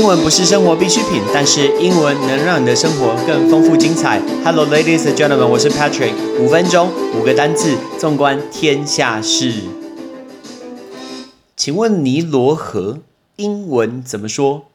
英文不是生活必需品，但是英文能让你的生活更丰富精彩。Hello, ladies and gentlemen，我是 Patrick。五分钟，五个单字，纵观天下事。请问尼罗河英文怎么说？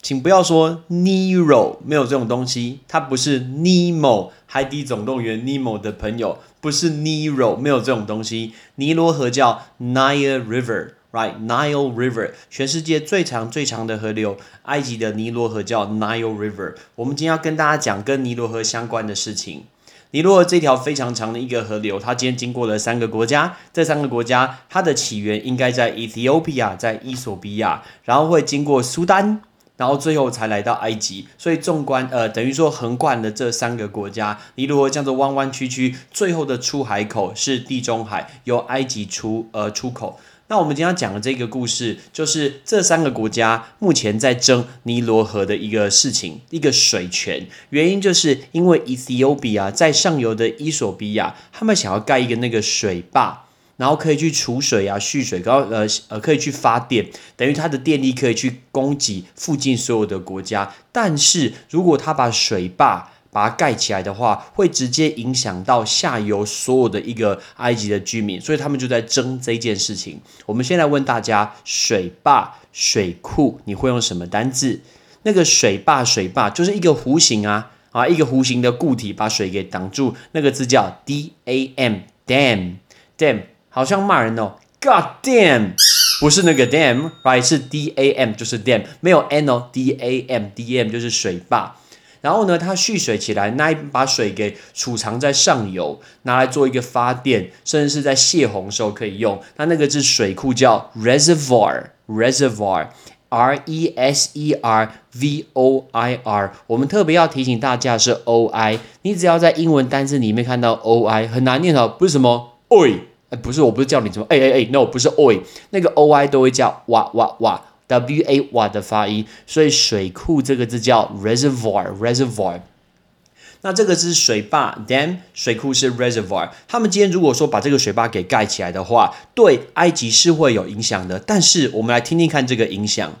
请不要说 Nero，没有这种东西，它不是 Nemo，海底总动员 Nemo 的朋友，不是 Nero，没有这种东西。尼罗河叫 Nile River Right, Nile River，全世界最长最长的河流，埃及的尼罗河叫 Nile River。我们今天要跟大家讲跟尼罗河相关的事情。尼罗河这条非常长的一个河流，它今天经过了三个国家，这三个国家它的起源应该在 Ethiopia，在伊索比亚，然后会经过苏丹。然后最后才来到埃及，所以纵观呃，等于说横贯了这三个国家，尼罗河这样子弯弯曲曲，最后的出海口是地中海，由埃及出呃出口。那我们今天要讲的这个故事，就是这三个国家目前在争尼罗河的一个事情，一个水权。原因就是因为 Ethiopia 在上游的伊索比亚，他们想要盖一个那个水坝。然后可以去储水啊、蓄水，然后呃呃可以去发电，等于它的电力可以去供给附近所有的国家。但是如果它把水坝把它盖起来的话，会直接影响到下游所有的一个埃及的居民，所以他们就在争这件事情。我们先来问大家：水坝、水库，你会用什么单字？那个水坝、水坝就是一个弧形啊啊，一个弧形的固体把水给挡住，那个字叫 d a m，dam，dam。好像骂人哦，God damn，不是那个 damn，right 是 D A M，就是 dam，没有 n 哦，d a m d a m 就是水坝。然后呢，它蓄水起来，那一把水给储藏在上游，拿来做一个发电，甚至是在泄洪时候可以用。它那个是水库，叫 reservoir，reservoir，R E S E R V O I R。我们特别要提醒大家是 O I，你只要在英文单词里面看到 O I，很难念哦，不是什么 oi。哎，不是，我不是叫你什么，哎哎哎，no，不是 oi，那个 o i 都会叫哇哇哇 W A Y 的发音，所以水库这个字叫 reservoir，reservoir。那这个是水坝 dam，水库是 reservoir。他们今天如果说把这个水坝给盖起来的话，对埃及是会有影响的。但是我们来听听看这个影响。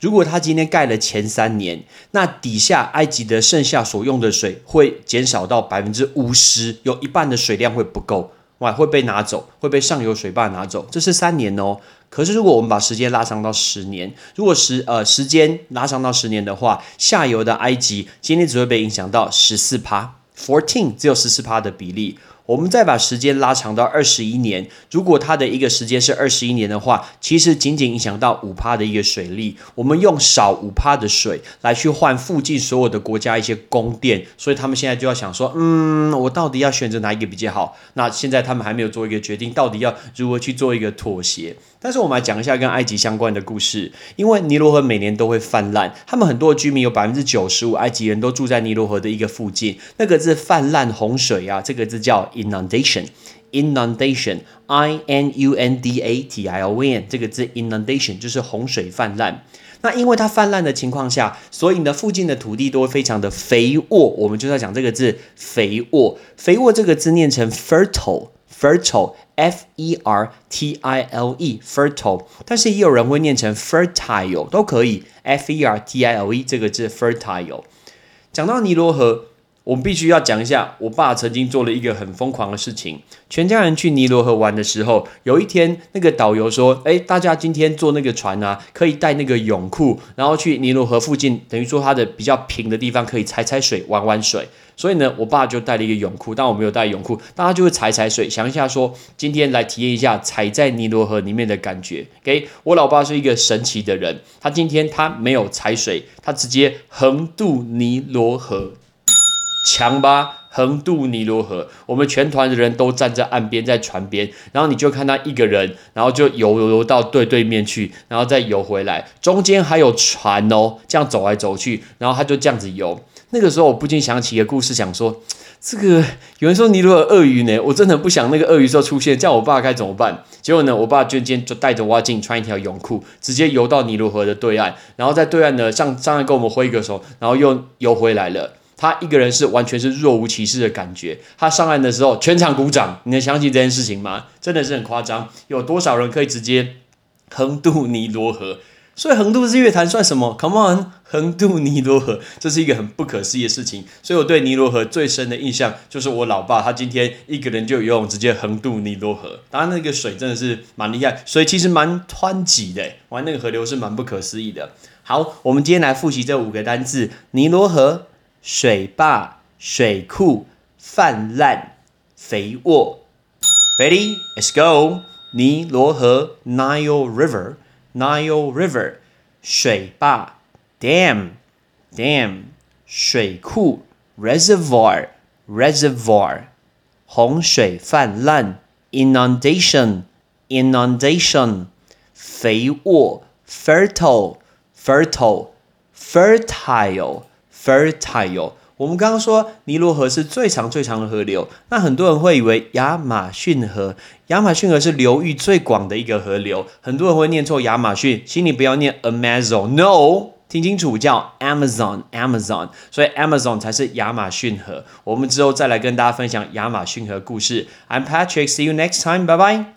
如果他今天盖了前三年，那底下埃及的剩下所用的水会减少到百分之五十，有一半的水量会不够。哇，会被拿走，会被上游水坝拿走，这是三年哦。可是如果我们把时间拉长到十年，如果时呃时间拉长到十年的话，下游的埃及今天只会被影响到十四趴，fourteen 只有十四趴的比例。我们再把时间拉长到二十一年，如果它的一个时间是二十一年的话，其实仅仅影响到五帕的一个水利。我们用少五帕的水来去换附近所有的国家一些供电，所以他们现在就要想说，嗯，我到底要选择哪一个比较好？那现在他们还没有做一个决定，到底要如何去做一个妥协？但是我们来讲一下跟埃及相关的故事，因为尼罗河每年都会泛滥，他们很多居民有百分之九十五埃及人都住在尼罗河的一个附近，那个字泛滥洪水啊，这个字叫。Inundation inundation i n u n d a t i o n 这个字 inundation 就是洪水泛滥。那因为它泛滥的情况下，所以呢附近的土地都会非常的肥沃。我们就在讲这个字肥沃，肥沃这个字念成 fertile fertile f e r t i l e fertile，但是也有人会念成 fertile 都可以 f e r t i l e 这个字 fertile。讲到尼罗河。我们必须要讲一下，我爸曾经做了一个很疯狂的事情。全家人去尼罗河玩的时候，有一天那个导游说：“哎，大家今天坐那个船啊，可以带那个泳裤，然后去尼罗河附近，等于说它的比较平的地方，可以踩踩水、玩玩水。”所以呢，我爸就带了一个泳裤，但我没有带泳裤，大家就会踩踩水，想一下说，今天来体验一下踩在尼罗河里面的感觉。给我老爸是一个神奇的人，他今天他没有踩水，他直接横渡尼罗河。强吧，横渡尼罗河，我们全团的人都站在岸边，在船边，然后你就看到一个人，然后就游游游到对对面去，然后再游回来，中间还有船哦，这样走来走去，然后他就这样子游。那个时候我不禁想起一个故事，想说这个有人说尼罗河鳄鱼呢，我真的不想那个鳄鱼时候出现，叫我爸该怎么办？结果呢，我爸就今天就带着蛙镜，穿一条泳裤，直接游到尼罗河的对岸，然后在对岸呢上上来跟我们挥一个手，然后又游回来了。他一个人是完全是若无其事的感觉。他上岸的时候，全场鼓掌。你能相信这件事情吗？真的是很夸张。有多少人可以直接横渡尼罗河？所以横渡日月潭算什么？Come on，横渡尼罗河，这是一个很不可思议的事情。所以我对尼罗河最深的印象就是我老爸他今天一个人就游泳直接横渡尼罗河，当然那个水真的是蛮厉害，水其实蛮湍急的，玩那个河流是蛮不可思议的。好，我们今天来复习这五个单字：尼罗河、水坝、水库、泛滥、肥沃。Ready? Let's go. 尼罗河 Nile River Nile River 水坝 Dam Dam 水库 Reservoir Reservoir 洪水泛滥 Inundation Inundation 肥沃 Fertile Fertile Fertile Fertile 我们刚刚说尼罗河是最长最长的河流，那很多人会以为亚马逊河，亚马逊河是流域最广的一个河流，很多人会念错亚马逊，请你不要念 Amazon，No，听清楚叫 Amazon，Amazon，所以 Amazon 才是亚马逊河。我们之后再来跟大家分享亚马逊河故事。I'm Patrick，see you next time，拜拜。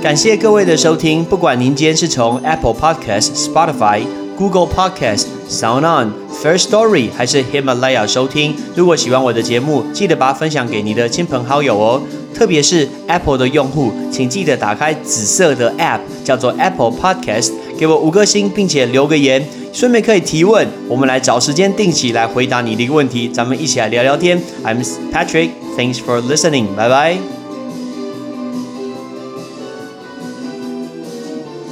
感谢各位的收听，不管您今天是从 Apple Podcast、Spotify、Google Podcast、Sound On、First Story 还是 Himalaya 收听，如果喜欢我的节目，记得把它分享给你的亲朋好友哦。特别是 Apple 的用户，请记得打开紫色的 App，叫做 Apple Podcast，给我五颗星，并且留个言，顺便可以提问，我们来找时间定期来回答你的一个问题，咱们一起来聊聊天。I'm Patrick，thanks for listening，拜拜。